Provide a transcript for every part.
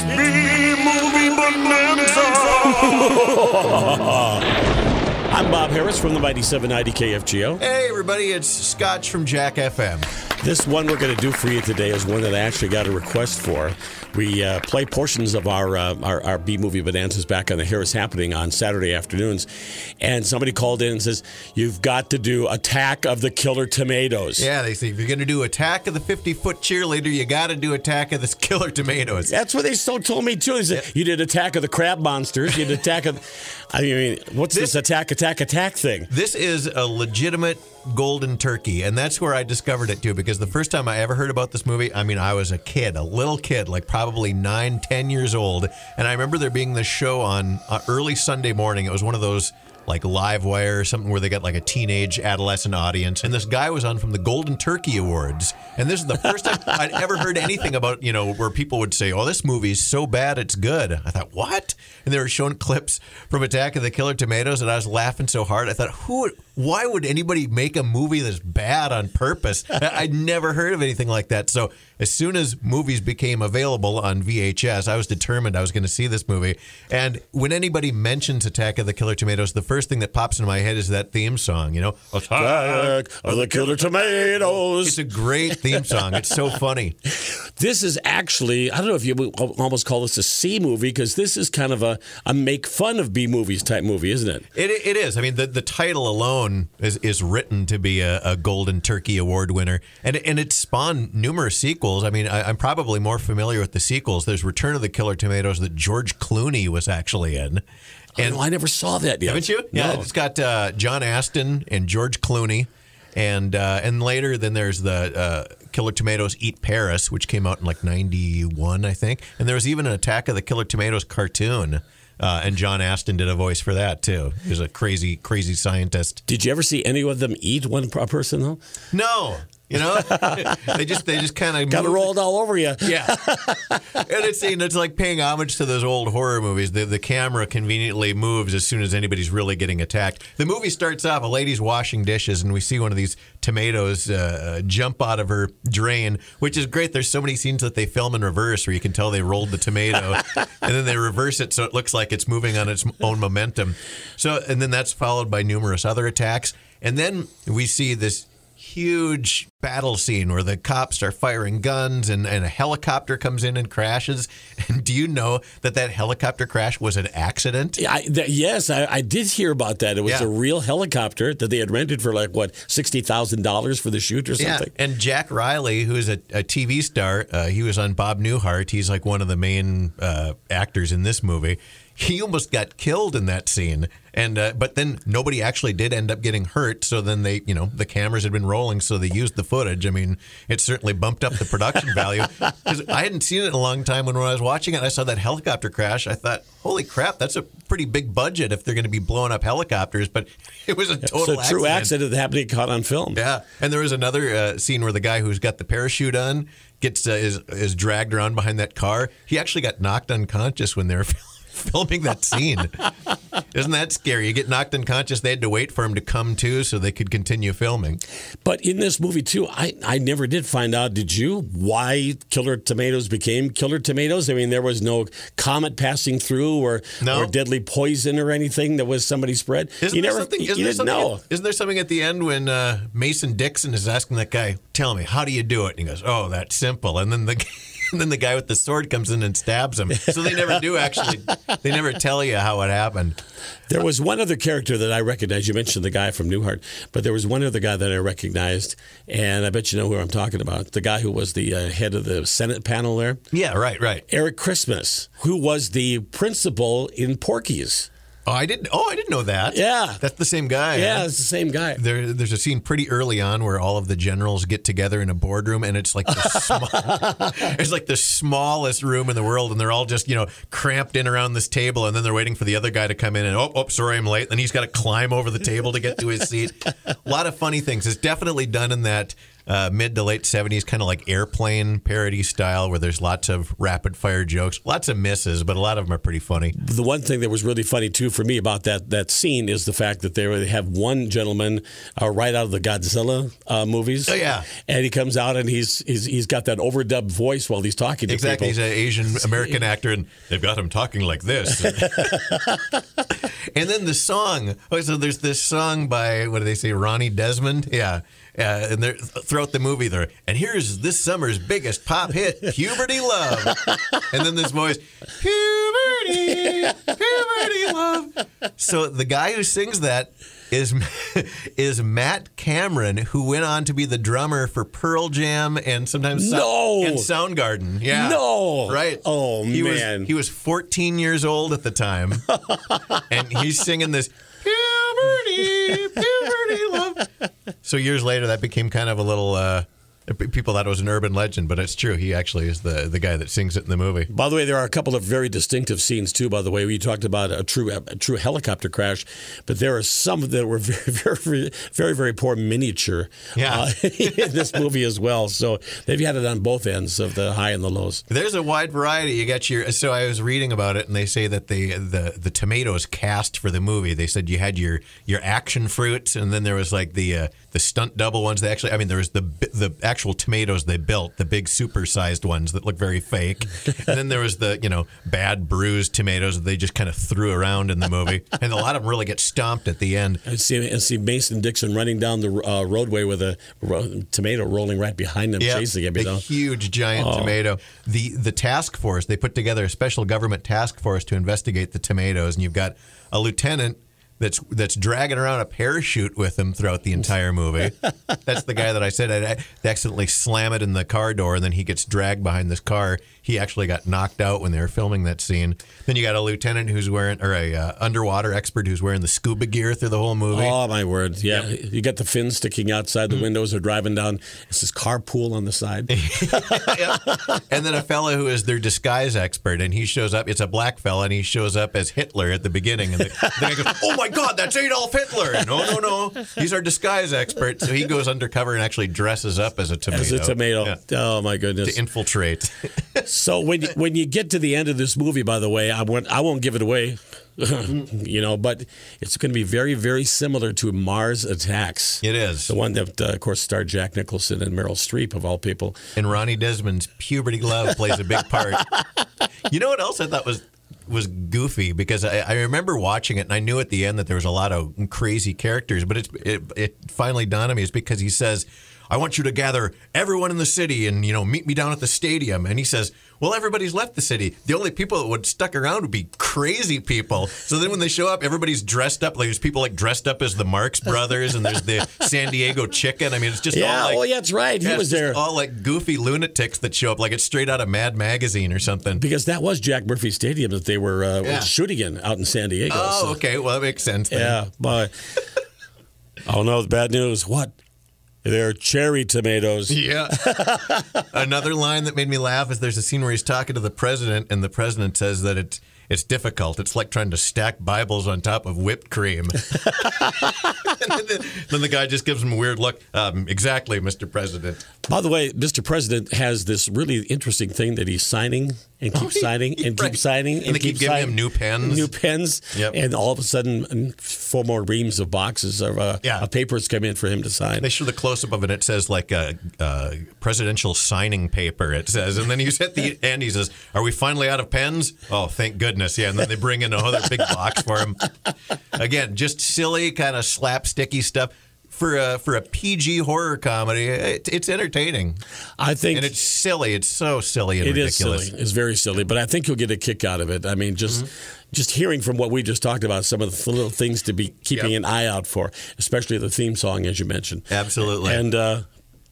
It's B Movie Bonanza. I'm Bob Harris from the Mighty 790 KFGO. Hey, everybody, it's Scotch from Jack FM. This one we're going to do for you today is one that I actually got a request for. We uh, play portions of our, uh, our, our B movie bonanzas back on the Harris Happening on Saturday afternoons, and somebody called in and says you've got to do Attack of the Killer Tomatoes. Yeah, they say if you're going to do Attack of the 50 Foot Cheerleader, you got to do Attack of the Killer Tomatoes. That's what they so told me too. They said you did Attack of the Crab Monsters. You did Attack of. I mean, what's this, This- Attack Attack Attack thing? This is a legitimate golden turkey, and that's where I discovered it too. Because the first time I ever heard about this movie, I mean, I was a kid, a little kid, like probably nine, ten years old, and I remember there being this show on uh, early Sunday morning. It was one of those like live wire or something where they got like a teenage adolescent audience. And this guy was on from the golden turkey awards. And this is the first time i'd ever heard anything about you know where people would say oh this movie's so bad it's good. I thought what? And they were showing clips from attack of the killer tomatoes and i was laughing so hard. I thought who why would anybody make a movie that's bad on purpose i'd never heard of anything like that so as soon as movies became available on vhs i was determined i was going to see this movie and when anybody mentions attack of the killer tomatoes the first thing that pops into my head is that theme song you know Attack of the Killer Tomatoes. it's a great theme song it's so funny This is actually, I don't know if you almost call this a C movie because this is kind of a, a make fun of B movies type movie, isn't it? It, it is. I mean, the, the title alone is, is written to be a, a Golden Turkey Award winner, and and it spawned numerous sequels. I mean, I, I'm probably more familiar with the sequels. There's Return of the Killer Tomatoes that George Clooney was actually in. And I never saw that yet. Haven't you? Yeah, it's got uh, John Astin and George Clooney, and uh, and later then there's the uh, Killer Tomatoes Eat Paris, which came out in like '91, I think, and there was even an Attack of the Killer Tomatoes cartoon. Uh, and John Astin did a voice for that too. He's a crazy, crazy scientist. Did you ever see any of them eat one person though? No, you know, they just they just kind of Got it rolled all over you. Yeah, and it's it's like paying homage to those old horror movies. The the camera conveniently moves as soon as anybody's really getting attacked. The movie starts off. A lady's washing dishes, and we see one of these tomatoes uh, jump out of her drain, which is great. There's so many scenes that they film in reverse where you can tell they rolled the tomato, and then they reverse it so it looks like it's moving on its own momentum. So, and then that's followed by numerous other attacks, and then we see this huge battle scene where the cops are firing guns and, and a helicopter comes in and crashes. And do you know that that helicopter crash was an accident? I, th- yes, I, I did hear about that. It was Yeah. a real helicopter that they had rented for like what sixty thousand dollars for the shoot or something. And Jack Riley, who's a, a TV star, uh, he was on Bob Newhart. He's like one of the main uh, actors in this movie. He almost got killed in that scene, and uh, but then nobody actually did end up getting hurt. So then they, you know, the cameras had been rolling, so they used the footage. I mean, it certainly bumped up the production value because I hadn't seen it in a long time. When, when I was watching it, I saw that helicopter crash. I thought, holy crap, that's a pretty big budget if they're going to be blowing up helicopters. But it was a It's total a true accident that happened to get caught on film. yeah, and there was another uh, scene where the guy who's got the parachute on gets uh, is is dragged around behind that car. He actually got knocked unconscious when they were filming that scene. Isn't that scary? You get knocked unconscious. They had to wait for him to come to so they could continue filming. But in this movie too, I, I never did find out. Did you why Killer Tomatoes became Killer Tomatoes? I mean, there was no comet passing through or No. or deadly poison or anything that was somebody spread. Isn't you there never something? you didn't something? know. At, isn't there something at the end when uh, Mason Dixon is asking that guy, "Tell me, how do you do it?" And he goes, "Oh, that's simple." And then the and then the guy with the sword comes in and stabs him. So they never do actually. They never tell you how it happened. There was one other character that I recognized. You mentioned the guy from Newhart, but there was one other guy that I recognized, and I bet you know who I'm talking about. The guy who was the uh, head of the Senate panel there, Yeah, right, right. Eric Christmas, who was the principal in Porky's. Oh, I didn't. Oh, I didn't know that. Yeah. that's the same guy. Yeah, huh? it's the same guy. There, there's a scene pretty early on where all of the generals get together in a boardroom, and it's like the small, it's like the smallest room in the world, and they're all just you know cramped in around this table, and then they're waiting for the other guy to come in, and oh, oh, sorry, I'm late. Then he's got to climb over the table to get to his seat. A lot of funny things. It's definitely done in that uh, mid to late 70s, kind of like airplane parody style, where there's lots of rapid fire jokes, lots of misses, but a lot of them are pretty funny. The one thing that was really funny too for me about that that scene is the fact that they have one gentleman uh, right out of the Godzilla uh, movies. Oh, yeah. and he comes out and he's he's, he's got that overdubbed voice while he's talking to Exactly. He's an Asian American actor, and they've got him talking like this. and then the song. Oh, so there's this song by what do they say, Ronnie Desmond? Yeah. Uh, and they're throughout the movie, there. And here's this summer's biggest pop hit, "Puberty Love." and then this voice, "Puberty, puberty love." So the guy who sings that is is Matt Cameron, who went on to be the drummer for Pearl Jam and sometimes No. and Soundgarden. Yeah, No. right. Oh, he man. was he was 14 years old at the time, and he's singing this puberty, puberty. So years later, that became kind of a little. Uh, people thought it was an urban legend, but it's true. He actually is the the guy that sings it in the movie. By the way, there are a couple of very distinctive scenes too. By the way, we talked about a true a true helicopter crash, but there are some that were very very very very poor miniature Yeah. uh, in this movie as well. So they've had it on both ends of the high and the lows. There's a wide variety. You got your. So I was reading about it, and they say that the the the tomatoes cast for the movie. They said you had your your action fruits, and then there was like the uh, the stunt double ones. They actually, I mean, there was the the actual tomatoes they built, the big supersized ones that look very fake, and then there was the you know bad bruised tomatoes that they just kind of threw around in the movie, and a lot of them really get stomped at the end. I see, see Mason Dixon running down the uh, roadway with a ro- tomato rolling right behind him, Yeah, chasing him. You know? huge giant Oh. tomato. The the task force they put together a special government task force to investigate the tomatoes, and you've got a lieutenant that's that's dragging around a parachute with him throughout the entire movie. that's the guy that I said I, they accidentally slam it in the car door, and then he gets dragged behind this car. He actually got knocked out when they were filming that scene. Then you got a lieutenant who's wearing, or a uh, underwater expert who's wearing the scuba gear through the whole movie. Oh my word! Yeah, you got the fins sticking outside the Mm-hmm. windows. They're driving down. It's this carpool on the side. Yeah. And then a fellow who is their disguise expert, and he shows up. It's a black fella, and he shows up as Hitler at the beginning. And the, the guy goes, "Oh my God, that's Adolf Hitler!" No, no, no, he's our disguise expert. So he goes undercover and actually dresses up as a tomato. As a tomato. Yeah. Oh my goodness! To infiltrate. So when you, when you get to the end of this movie, by the way, I won't I won't give it away, you know, but it's going to be very very similar to Mars Attacks. It is. the one that, uh, of course, starred Jack Nicholson and Meryl Streep of all people. and Ronnie Desmond's puberty love plays a big part. You know what else I thought was was goofy because I, I remember watching it and I knew at the end that there was a lot of crazy characters, but it it finally dawned on me is because he says. I want you to gather everyone in the city and you know meet me down at the stadium. And he says, "Well, everybody's left the city. The only people that would stuck around would be crazy people." So then when they show up, everybody's dressed up. Like there's people like dressed up as the Marx Brothers, and there's the San Diego Chicken. I mean, it's just Yeah, all like, oh, yeah, that's right. He yeah, was there. All like goofy lunatics that show up, like it's straight out of Mad Magazine or something. Because that was Jack Murphy Stadium that they were uh, Yeah. shooting in out in San Diego. Oh, so- okay. Well, that makes sense. Then. Yeah, but oh no, the bad news. What? They're cherry tomatoes. Yeah. Another line that made me laugh is there's a scene where he's talking to the president, and the president says that it's it's difficult. It's like trying to stack Bibles on top of whipped cream. then, then the guy just gives him a weird look. Um, exactly, Mr. President. By the way, Mr. President has this really interesting thing that he's signing and keeps he- signing and right. keeps signing And they keep keeps giving signing. him new pens. new pens, Yep. and all of a sudden, mm, four more reams of boxes of, uh, Yeah. of papers come in for him to sign. They show the close up of it. It says like a, a presidential signing paper. It says, and then he's at the end. He says, "Are we finally out of pens?" Oh, thank goodness! Yeah, and then they bring in another big box for him. Again, just silly kind of slapsticky stuff for a for a PG horror comedy. It, it's entertaining I think and it's silly. It's so silly and It is ridiculous. silly. It's very silly, but I think you'll get a kick out of it. I mean, just Mm-hmm. just hearing from what we just talked about, some of the little things to be keeping Yep. an eye out for, especially the theme song, as you mentioned. Absolutely. And uh,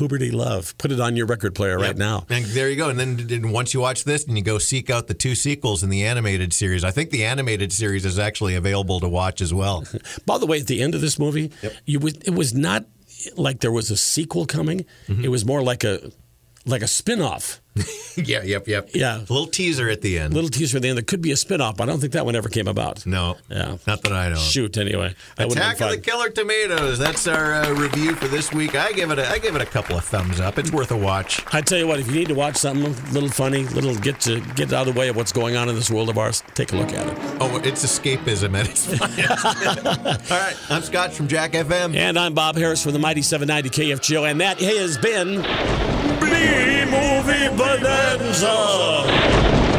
puberty love. Put it on your record player right now. And there you go. And then then once you watch this, and you go seek out the two sequels in the animated series. I think the animated series is actually available to watch as well. By the way, at the end of this movie, you it was not like there was a sequel coming. Mm-hmm. It was more like a like a spin-off yeah, yep, yep. Yeah. A little teaser at the end. A Little teaser at the end. There could be a spin-off. I don't think that one ever came about. no, Yeah. not that I know. of. Shoot. Anyway, that would've Attack been of the. Killer Tomatoes. That's our uh, review for this week. I give it a I give it a couple of thumbs up. It's worth a watch. I tell you what, if you need to watch something a little funny, little get to get out of the way of what's going on in this world of ours, take a look at it. Oh, it's escapism at its finest. All right, I'm Scotch from Jack FM. And I'm Bob Harris from the Mighty 790 KFGO, and that has been B movie bonanza.